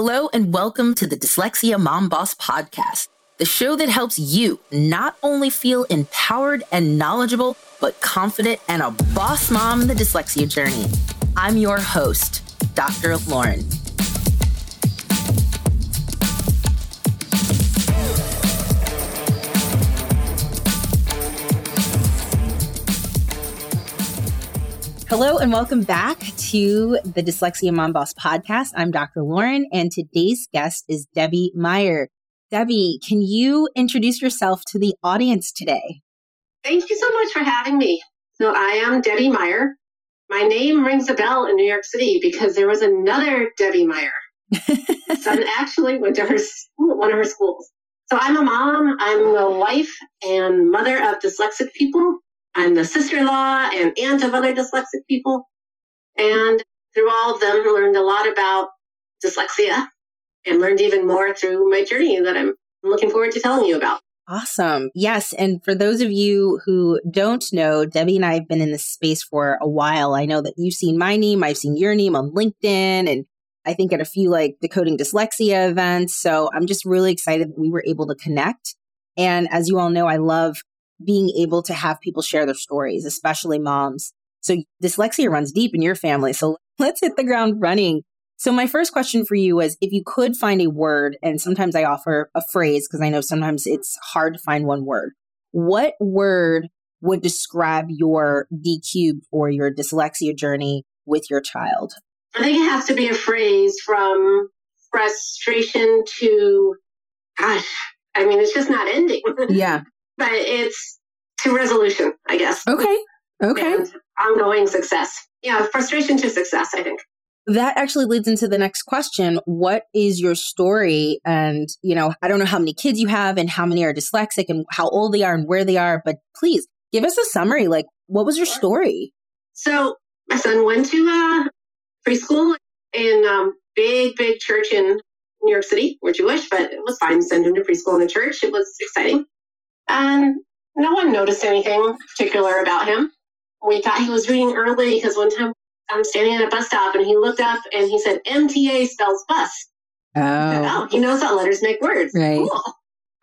Hello, and welcome to the Dyslexia Mom Boss Podcast, the show that helps you not only feel empowered and knowledgeable, but confident and a boss mom in the dyslexia journey. I'm your host, Dr. Lauren. Hello and welcome back to the Dyslexia Mom Boss podcast. I'm Dr. Lauren and today's guest is Debbie Meyer. Debbie, can you introduce yourself to the audience today? Thank you so much for having me. So I am Debbie Meyer. My name rings a bell in New York City because there was another Debbie Meyer. Son actually went to her school, one of her schools. So I'm a mom, I'm a wife and mother of dyslexic people I'm the sister-in-law and aunt of other dyslexic people. And through all of them, learned a lot about dyslexia and learned even more through my journey that I'm looking forward to telling you about. Awesome. Yes. And for those of you who don't know, Debbie and I have been in this space for a while. I know that you've seen my name, I've seen your name on LinkedIn, and I think at a few like decoding dyslexia events. So I'm just really excited that we were able to connect. And as you all know, I love being able to have people share their stories, especially moms. So dyslexia runs deep in your family. So let's hit the ground running. So my first question for you was if you could find a word, and sometimes I offer a phrase because I know sometimes it's hard to find one word. What word would describe your DQ or your dyslexia journey with your child? I think it has to be a phrase from frustration to, gosh, I mean, it's just not ending. Yeah but it's to resolution, I guess. Okay. Okay. And ongoing success. Yeah, frustration to success, I think. That actually leads into the next question. What is your story? And, you know, I don't know how many kids you have and how many are dyslexic and how old they are and where they are, but please give us a summary. Like, what was your story? So, my son went to uh, preschool in um, big, big church in New York City. We're Jewish, but it was fine to send him to preschool in the church. It was exciting. And no one noticed anything particular about him. We thought he was reading early because one time I'm standing at a bus stop and he looked up and he said, MTA spells bus. Oh. Said, oh, he knows that letters make words. Right. Cool.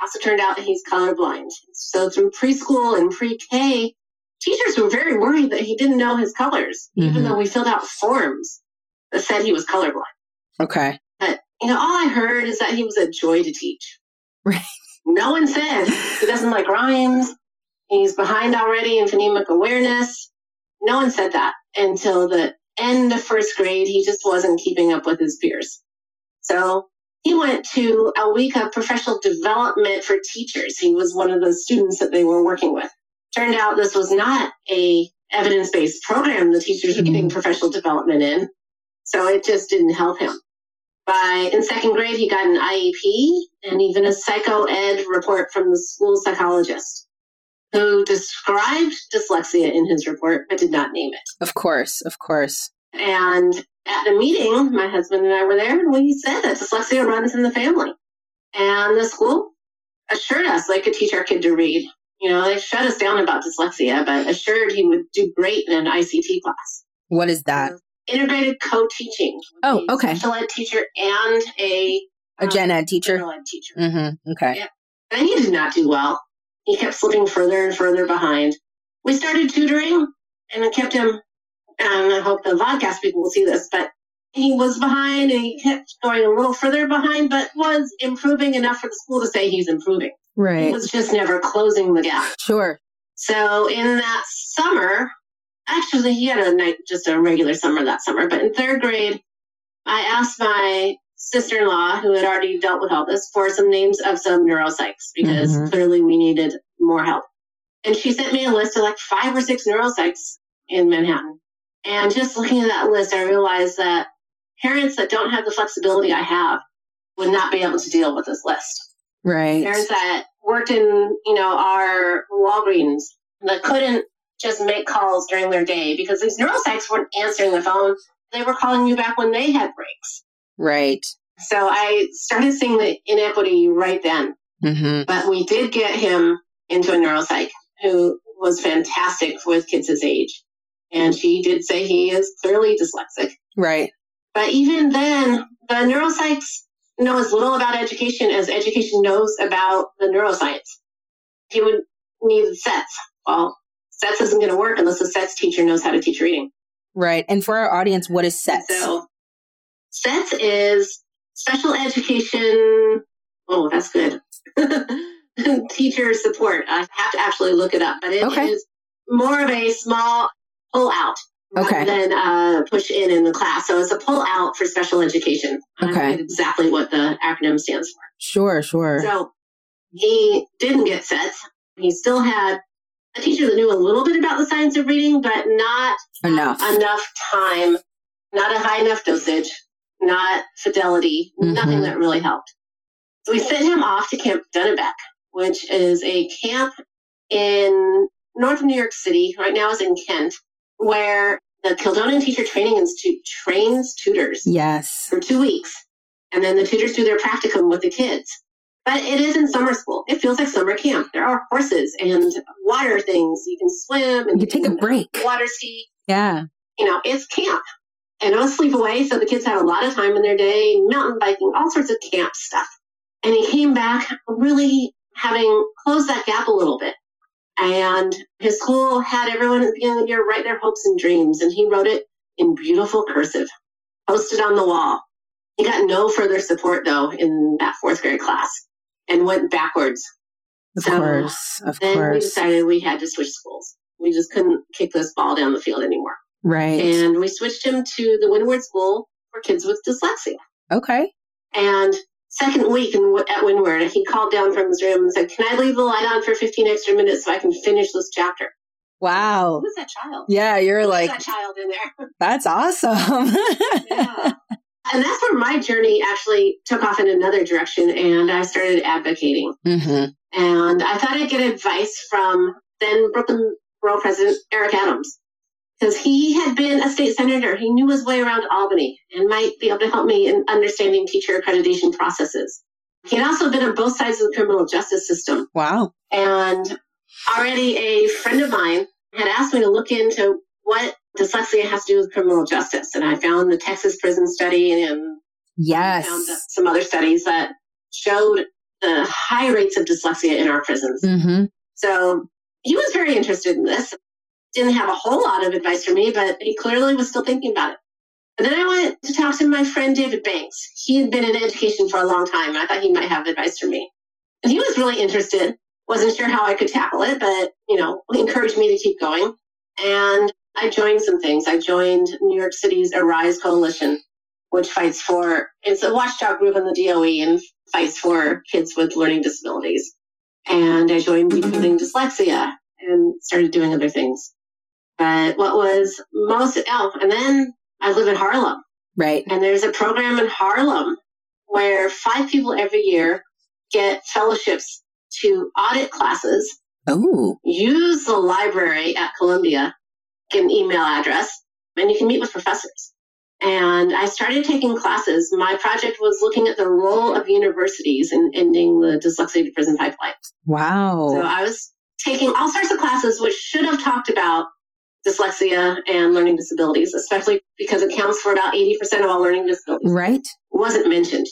Also turned out he's colorblind. So through preschool and pre-K, teachers were very worried that he didn't know his colors, mm-hmm. even though we filled out forms that said he was colorblind. Okay. But, you know, all I heard is that he was a joy to teach. Right. No one said he doesn't like rhymes. He's behind already in phonemic awareness. No one said that until the end of first grade. He just wasn't keeping up with his peers. So he went to a week of professional development for teachers. He was one of the students that they were working with. Turned out this was not a evidence-based program the teachers were getting mm-hmm. professional development in. So it just didn't help him. By in second grade, he got an IEP and even a psycho ed report from the school psychologist who described dyslexia in his report but did not name it. Of course, of course. And at a meeting, my husband and I were there, and we said that dyslexia runs in the family. And the school assured us they could teach our kid to read. You know, they shut us down about dyslexia, but assured he would do great in an ICT class. What is that? Integrated co-teaching. Oh, okay. Special ed teacher and a a gen ed teacher. General ed teacher. Mm-hmm. Okay. Yeah. And he did not do well. He kept slipping further and further behind. We started tutoring, and it kept him. And I hope the podcast people will see this, but he was behind, and he kept going a little further behind, but was improving enough for the school to say he's improving. Right. He was just never closing the gap. Sure. So in that summer, actually he had a night just a regular summer that summer but in third grade i asked my sister-in-law who had already dealt with all this for some names of some neuropsychs because mm-hmm. clearly we needed more help. And she sent me a list of like five or six neuropsychs in manhattan. And just looking at that list i realized that parents that don't have the flexibility i have would not be able to deal with this list. Right. Parents that worked in you know our walgreens that couldn't just make calls during their day because these neuropsychs weren't answering the phone. They were calling you back when they had breaks. Right. So I started seeing the inequity right then. Mm-hmm. But we did get him into a neuropsych who was fantastic with kids his age. And she did say he is clearly dyslexic. Right. But even then, the neuropsychs know as little about education as education knows about the neuroscience. He would need sets. Well, sets isn't going to work unless the sets teacher knows how to teach reading. Right. And for our audience, what is sets? So, sets is special education. Oh, that's good. teacher support. I have to actually look it up, but it Okay. is more of a small pull out Okay. than uh, push in in the class. So it's a pull out for special education. Okay. exactly what the acronym stands for. Sure, sure. So he didn't get sets. He still had a teacher that knew a little bit about the science of reading, but not Enough. enough time, not a high enough dosage, not fidelity, nothing Mhm. that really helped. So we sent him off to Camp Dunnabeck, which is a camp in north of New York City. Right now it's in Kent, where the Kildonan Teacher Training Institute trains tutors Yes. for two weeks. And then the tutors do their practicum with the kids. But it is in summer school. It feels like summer camp. There are horses and water things. You can swim and You take a break. water ski. Yeah. You know, it's camp. And it was sleep away, so the kids had a lot of time in their day, mountain biking, all sorts of camp stuff. And he came back really having closed that gap a little bit. And his school had everyone at the beginning of the year write their hopes and dreams, and he wrote it in beautiful cursive, posted on the wall. He got no further support though in that fourth grade class and went backwards. Of So, course. Of Then we decided we had to switch schools. We just couldn't kick this ball down the field anymore. Right. And we switched him to the Windward School for kids with dyslexia. okay. And second week in, at Windward, he called down from his room and said, Can I leave the light on for 15 extra minutes so I can finish this chapter? Wow. Who's that child? Yeah, you're Who's like, that child in there? that's awesome. yeah. And that's where my journey actually took off in another direction, and I started advocating. hmm And I thought I'd get advice from then Brooklyn Borough President Eric Adams. Because he had been a state senator. He knew his way around Albany and might be able to help me in understanding teacher accreditation processes. He had also been on both sides of the criminal justice system. Wow. And already a friend of mine had asked me to look into what dyslexia has to do with criminal justice. And I found the Texas prison study and Yes. found some other studies that showed the high rates of dyslexia in our prisons. hmm So he was very interested in this. Didn't have a whole lot of advice for me, but he clearly was still thinking about it. And then I went to talk to my friend David Banks. He had been in education for a long time. and I thought he might have advice for me. And he was really interested. Wasn't sure how I could tackle it, but you know, encouraged me to keep going. And I joined some things. I joined New York City's Arise Coalition, which fights for it's a watchdog group in the DOE and fights for kids with learning disabilities. And I joined Decoding Dyslexia and started doing other things. But what was most oh, and then I live in Harlem. Right. And there's a program in Harlem where five people every year get fellowships to audit classes, Oh. use the library at Columbia, get an email address, and you can meet with professors. And I started taking classes. My project was looking at the role of universities in ending the dyslexia to prison pipeline. Wow. So I was taking all sorts of classes which should have talked about dyslexia and learning disabilities, especially because it counts for about 80% of all learning disabilities. right. Wasn't mentioned.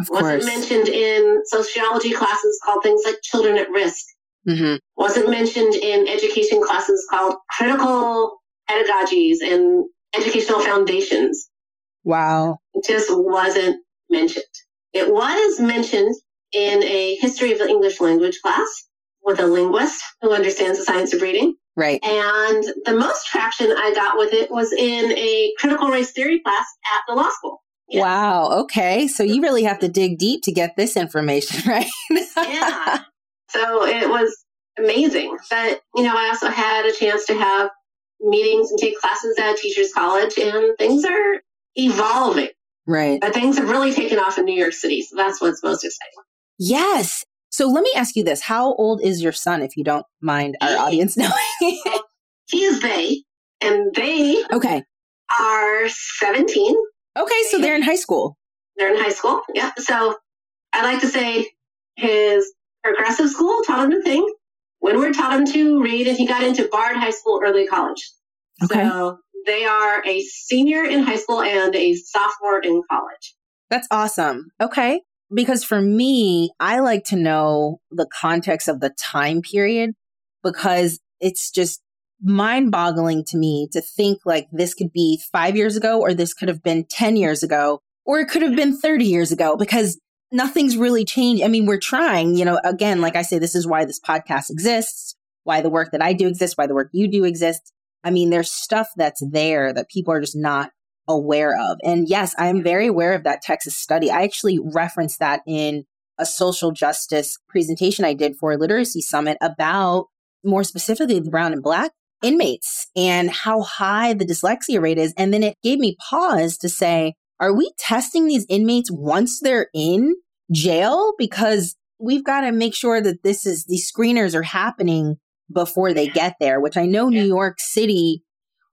Of Wasn't course. mentioned in sociology classes called things like children at risk. Hmm Wasn't mentioned in education classes called critical pedagogies and educational foundations. Wow. It just wasn't mentioned. It was mentioned in a history of the English language class with a linguist who understands the science of reading. Right. And the most traction I got with it was in a critical race theory class at the law school. Yeah. Wow. Okay. So you really have to dig deep to get this information, right? yeah. So it was amazing. But, you know, I also had a chance to have meetings and take classes at Teachers College, and things are evolving. right. But things have really taken off in New York City. So that's what's most exciting. Yes. So let me ask you this. How old is your son, if you don't mind our audience knowing? He is they, and they okay. are 17. Okay. So they're in high school. They're in high school. Yeah. So I like to say his progressive school taught him to think. Windward taught him to read, and he got into Bard High School early college. Okay. So they are a senior in high school and a sophomore in college. That's awesome. Okay. Because for me, I like to know the context of the time period because it's just mind boggling to me to think like this could be five years ago or this could have been 10 years ago or it could have been 30 years ago because nothing's really changed. I mean, we're trying, you know, again, like I say, this is why this podcast exists, why the work that I do exists, why the work you do exists. I mean, there's stuff that's there that people are just not aware of. And yes, I'm very aware of that Texas study. I actually referenced that in a social justice presentation I did for a literacy summit about more specifically the brown and black inmates and how high the dyslexia rate is. And then it gave me pause to say, are we testing these inmates once they're in jail? Because we've got to make sure that this is these screeners are happening before they get there, which I know New York City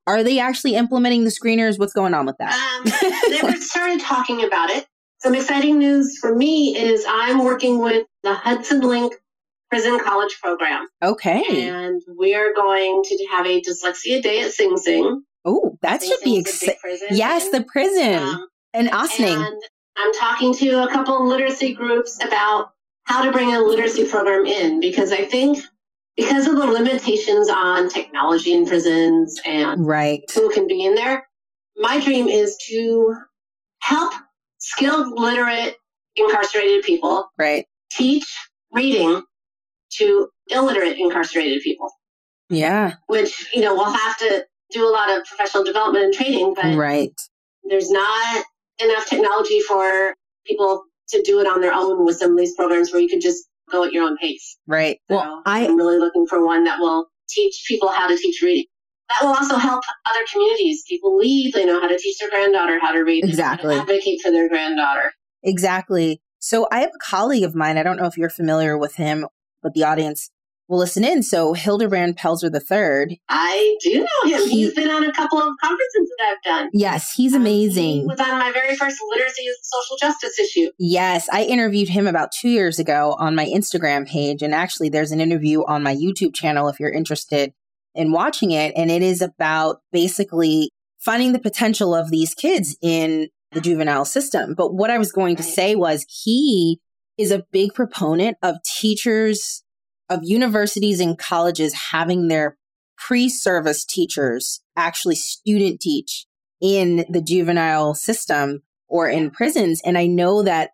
are they actually implementing the screeners? What's going on with that? Um, they were started talking about it. Some exciting news for me is I'm working with the Hudson Link Prison College Program. Okay. And we're going to have a dyslexia day at Sing Sing. Oh, that Sing should be exciting. Yes, the prison. Um, and Ossining. And I'm talking to a couple literacy groups about how to bring a literacy program in because I think because of the limitations on technology in prisons and right. who can be in there, my dream is to help skilled, literate, incarcerated people right. teach reading to illiterate, incarcerated people. Yeah. Which, you know, we'll have to do a lot of professional development and training, but right. there's not enough technology for people to do it on their own with some of these programs where you can just go at your own pace. Right. So well, I, I'm really looking for one that will teach people how to teach reading. That will also help other communities. People leave, they know how to teach their granddaughter how to read. Exactly. advocate for their granddaughter. Exactly. So I have a colleague of mine. I don't know if you're familiar with him, but the audience will listen in. So Hildebrand Pelzer III. I do know him. He, has been on a couple of conferences that I've done. Yes, he's amazing. Um, he was on my very first literacy social justice issue. Yes, I interviewed him about two years ago on my Instagram page. And actually, there's an interview on my YouTube channel if you're interested in watching it. And it is about basically finding the potential of these kids in the juvenile system. But what I was going to say was he is a big proponent of teachers of universities and colleges having their pre-service teachers actually student teach in the juvenile system or in prisons. And I know that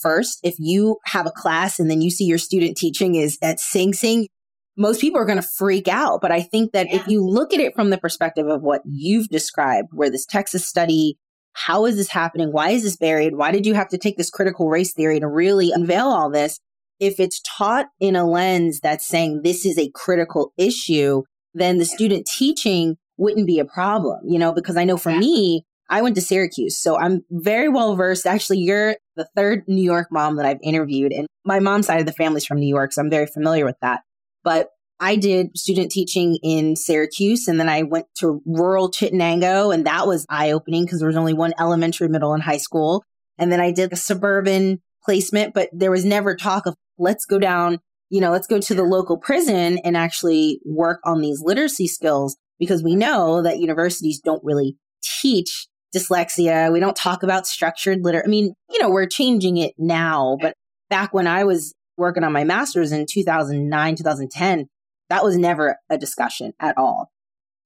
first, if you have a class and then you see your student teaching is at Sing Sing, most people are going to freak out. But I think that if you look at it from the perspective of what you've described, where this Texas study, how is this happening? Why is this buried? Why did you have to take this critical race theory to really unveil all this? If it's taught in a lens that's saying this is a critical issue, then the student teaching wouldn't be a problem, you know, because I know for me, I went to Syracuse. So I'm very well versed. Actually, you're the third New York mom that I've interviewed. And my mom's side of the family's from New York. So I'm very familiar with that. But I did student teaching in Syracuse and then I went to rural Chittenango and that was eye opening because there was only one elementary, middle, and high school. And then I did a suburban placement, but there was never talk of let's go down, you know, let's go to the local prison and actually work on these literacy skills because we know that universities don't really teach dyslexia. We don't talk about structured liter. I mean, you know, we're changing it now, but back when I was working on my master's in 2009, 2010, that was never a discussion at all.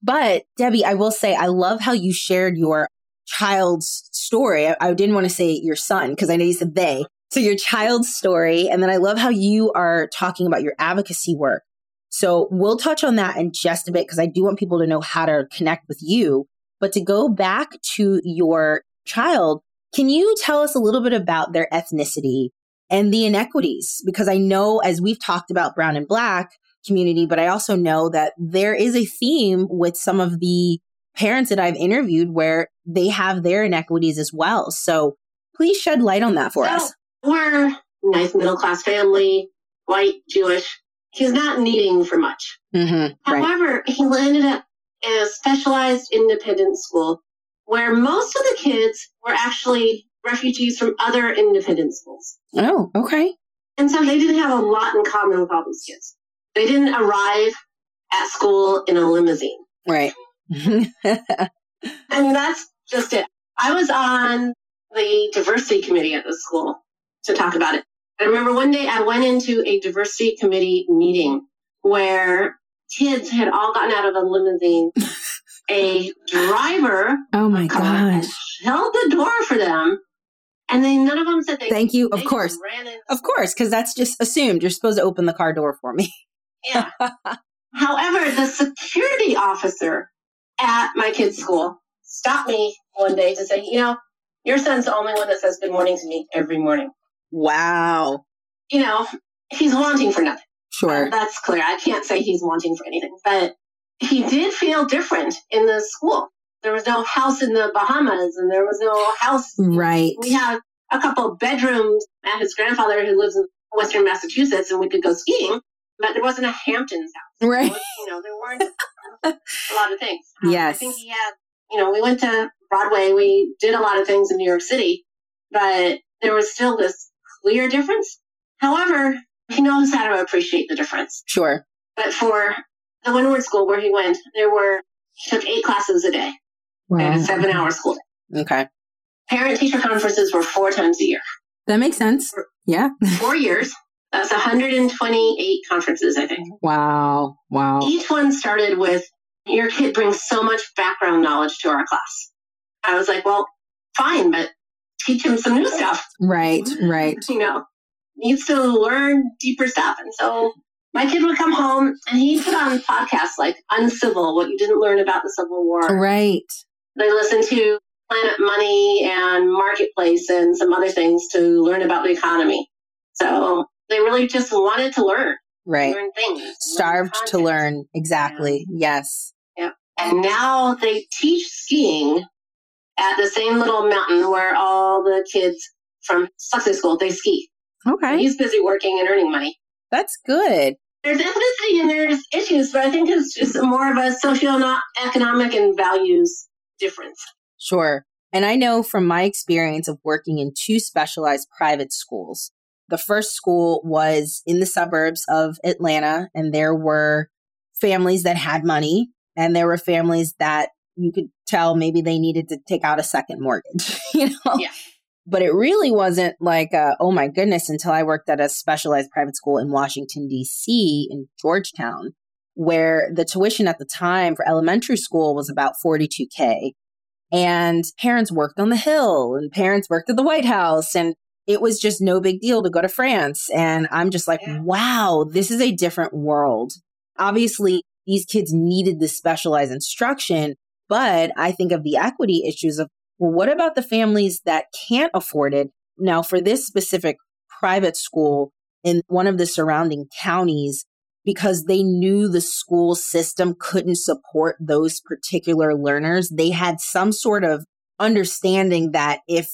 But Debbie, I will say, I love how you shared your child's story. I, I didn't want to say your son because I know you said they, so your child's story. And then I love how you are talking about your advocacy work. So we'll touch on that in just a bit because I do want people to know how to connect with you. But to go back to your child, can you tell us a little bit about their ethnicity and the inequities? Because I know as we've talked about brown and black community, but I also know that there is a theme with some of the parents that I've interviewed where they have their inequities as well. So please shed light on that for us we're nice middle class family, white, Jewish. He's not needing for much. Mm-hmm, However, right. he landed at a specialized independent school where most of the kids were actually refugees from other independent schools. Oh, okay. And so they didn't have a lot in common with all these kids. They didn't arrive at school in a limousine. Right. and that's just it. I was on the diversity committee at the school to talk about it. I remember one day I went into a diversity committee meeting where kids had all gotten out of a limousine. a driver oh my gosh held the door for them and then none of them said thank, thank you. Of course. Of course, because that's just assumed. You're supposed to open the car door for me. yeah. However, the security officer at my kid's school stopped me one day to say, you know, your son's the only one that says good morning to me every morning. Wow. You know, he's wanting for nothing. Sure. Uh, that's clear. I can't say he's wanting for anything, but he did feel different in the school. There was no house in the Bahamas and there was no house. Right. We have a couple bedrooms at his grandfather who lives in Western Massachusetts and we could go skiing, but there wasn't a Hamptons house. Right. Was, you know, there weren't a lot of things. Um, yes. I think he had, you know, we went to Broadway, we did a lot of things in New York City, but there was still this clear difference. However, he knows how to appreciate the difference. Sure. But for the Windward School where he went, there were, he took eight classes a day. Wow. a seven hour school day. Okay. Parent teacher conferences were four times a year. That makes sense. Yeah. Four years. That's 128 conferences, I think. Wow. Wow. Each one started with your kid brings so much background knowledge to our class. I was like, well, fine, but teach him some new stuff. Right, right. You know, needs to learn deeper stuff. And so my kid would come home and he put on podcasts like Uncivil, what you didn't learn about the Civil War. Right. They listened to Planet Money and Marketplace and some other things to learn about the economy. So they really just wanted to learn. Right. Learn things. Starved learn to learn. Exactly. Yeah. Yes. Yeah. And now they teach skiing at the same little mountain where all the kids from Sussex School, they ski. Okay. He's busy working and earning money. That's good. There's ethnicity and there's issues, but I think it's just more of a socio-economic and values difference. Sure. And I know from my experience of working in two specialized private schools, the first school was in the suburbs of Atlanta, and there were families that had money, and there were families that you could tell maybe they needed to take out a second mortgage, you know? Yeah. But it really wasn't like, uh, oh my goodness, until I worked at a specialized private school in Washington, D.C., in Georgetown, where the tuition at the time for elementary school was about 42K. And parents worked on the Hill and parents worked at the White House. And it was just no big deal to go to France. And I'm just like, wow, this is a different world. Obviously, these kids needed this specialized instruction. But I think of the equity issues of, well, what about the families that can't afford it? Now, for this specific private school in one of the surrounding counties, because they knew the school system couldn't support those particular learners. They had some sort of understanding that if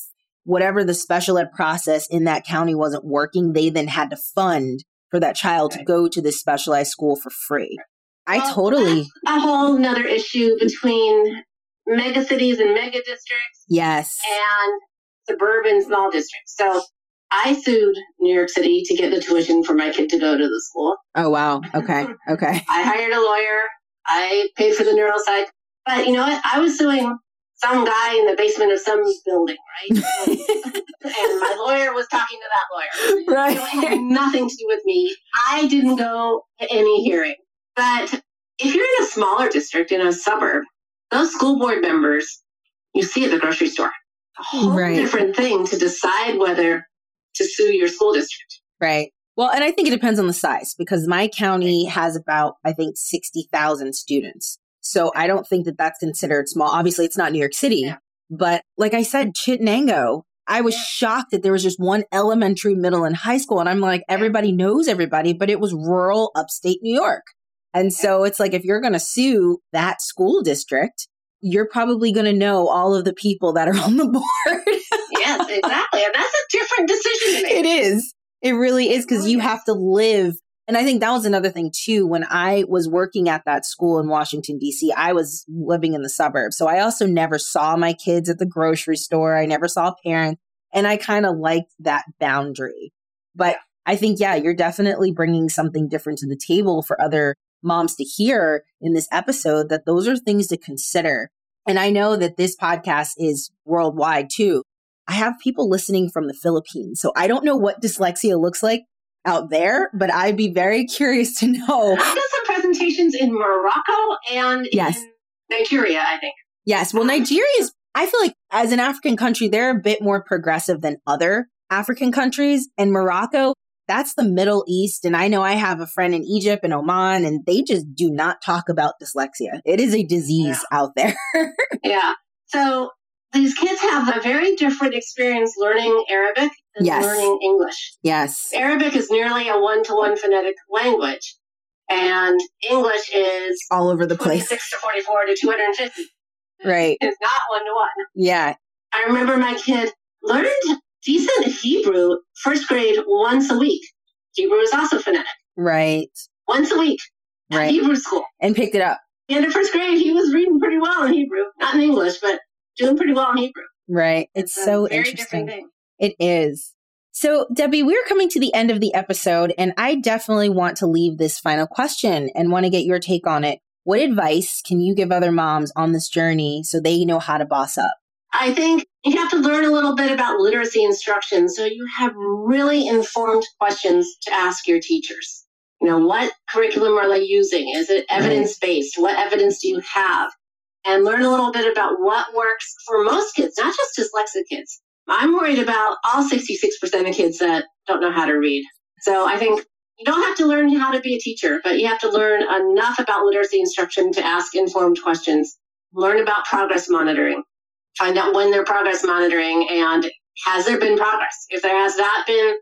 whatever the special ed process in that county wasn't working, they then had to fund for that child to go to this specialized school for free. I totally a whole nother issue between mega cities and mega districts. Yes. And suburban small districts. So I sued New York City to get the tuition for my kid to go to the school. Oh, wow. Okay. Okay. I hired a lawyer. I paid for the neuropsych. But you know what? I was suing some guy in the basement of some building, right? and my lawyer was talking to that lawyer. Right. It had nothing to do with me. I didn't go to any hearing. But if you're in a smaller district in a suburb, those school board members you see at the grocery store. A whole right. different thing to decide whether to sue your school district. Right. Well, and I think it depends on the size because my county has about, I think, 60,000 students. So I don't think that that's considered small. Obviously, it's not New York City, yeah. but like I said, Chittenango, I was shocked that there was just one elementary, middle, and high school. And I'm like, everybody knows everybody, but it was rural upstate New York. And so it's like, if you're going to sue that school district, you're probably going to know all of the people that are on the board. yes, exactly. And that's a different decision to make. It is. It really is because you have to live. And I think that was another thing too. When I was working at that school in Washington, D.C., I was living in the suburbs. So I also never saw my kids at the grocery store. I never saw parents. And I kind of liked that boundary. But I think, yeah, you're definitely bringing something different to the table for other moms to hear in this episode that those are things to consider. And I know that this podcast is worldwide too. I have people listening from the Philippines. So I don't know what dyslexia looks like out there, but I'd be very curious to know. I've done some presentations in Morocco and Yes. in Nigeria, I think. Yes. Well, Nigeria is, I feel like as an African country, they're a bit more progressive than other African countries. And Morocco, that's the Middle East. And I know I have a friend in Egypt and Oman, and they just do not talk about dyslexia. It is a disease out there. Yeah. So these kids have a very different experience learning Arabic than Yes. learning English. yes. Arabic is nearly a one to one phonetic language, and English is All over the place. 6 to 44 to 250. Right. It's not one to one. Yeah. I remember my kid learned decent Hebrew first grade once a week. Hebrew is also phonetic. Right. Once a week Right. Hebrew school. And picked it up. End of first grade, he was reading pretty well in Hebrew. Not in English, but doing pretty well in Hebrew. Right. It's a so interesting. It is. So, Debbie, we're coming to the end of the episode, and I definitely want to leave this final question and want to get your take on it. What advice can you give other moms on this journey so they know how to boss up? I think you have to learn a little bit about literacy instruction so you have really informed questions to ask your teachers. You know, what curriculum are they using? Is it mm-hmm. evidence based? What evidence do you have? And learn a little bit about what works for most kids, not just dyslexic kids. I'm worried about all 66% of kids that don't know how to read. So I think you don't have to learn how to be a teacher, but you have to learn enough about literacy instruction to ask informed questions. Learn about progress monitoring find out when they're progress monitoring and has there been progress? If there has not been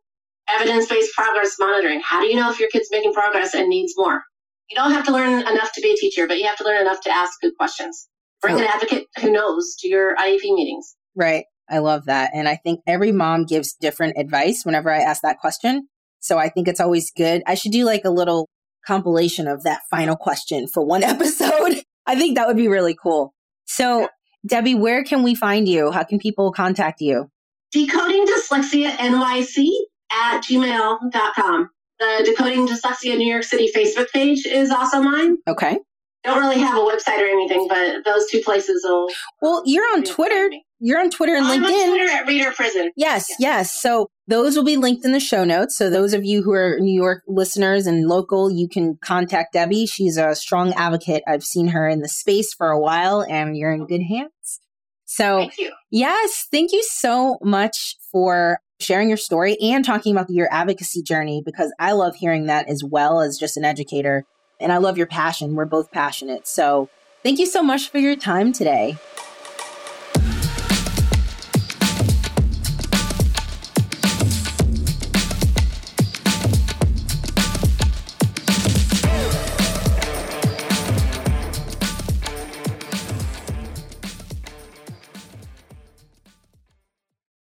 evidence based progress monitoring, how do you know if your kid's making progress and needs more? You don't have to learn enough to be a teacher, but you have to learn enough to ask good questions. Bring oh. an advocate who knows to your IEP meetings. Right. I love that. And I think every mom gives different advice whenever I ask that question. So I think it's always good. I should do like a little compilation of that final question for one episode. I think that would be really cool. So, Debbie, where can we find you? How can people contact you? Decoding Dyslexia NYC at gmail.com. The Decoding Dyslexia New York City Facebook page is also mine. Okay. Don't really have a website or anything, but those two places will. Well, you're on Twitter. You're on Twitter and I'm on LinkedIn. Twitter at Reader Prison. Yes, yes. So those will be linked in the show notes. So those of you who are New York listeners and local, you can contact Debbie. She's a strong advocate. I've seen her in the space for a while and you're in good hands. So Thank you. yes, thank you so much for sharing your story and talking about your advocacy journey because I love hearing that as well as just an educator. And I love your passion. We're both passionate. So thank you so much for your time today.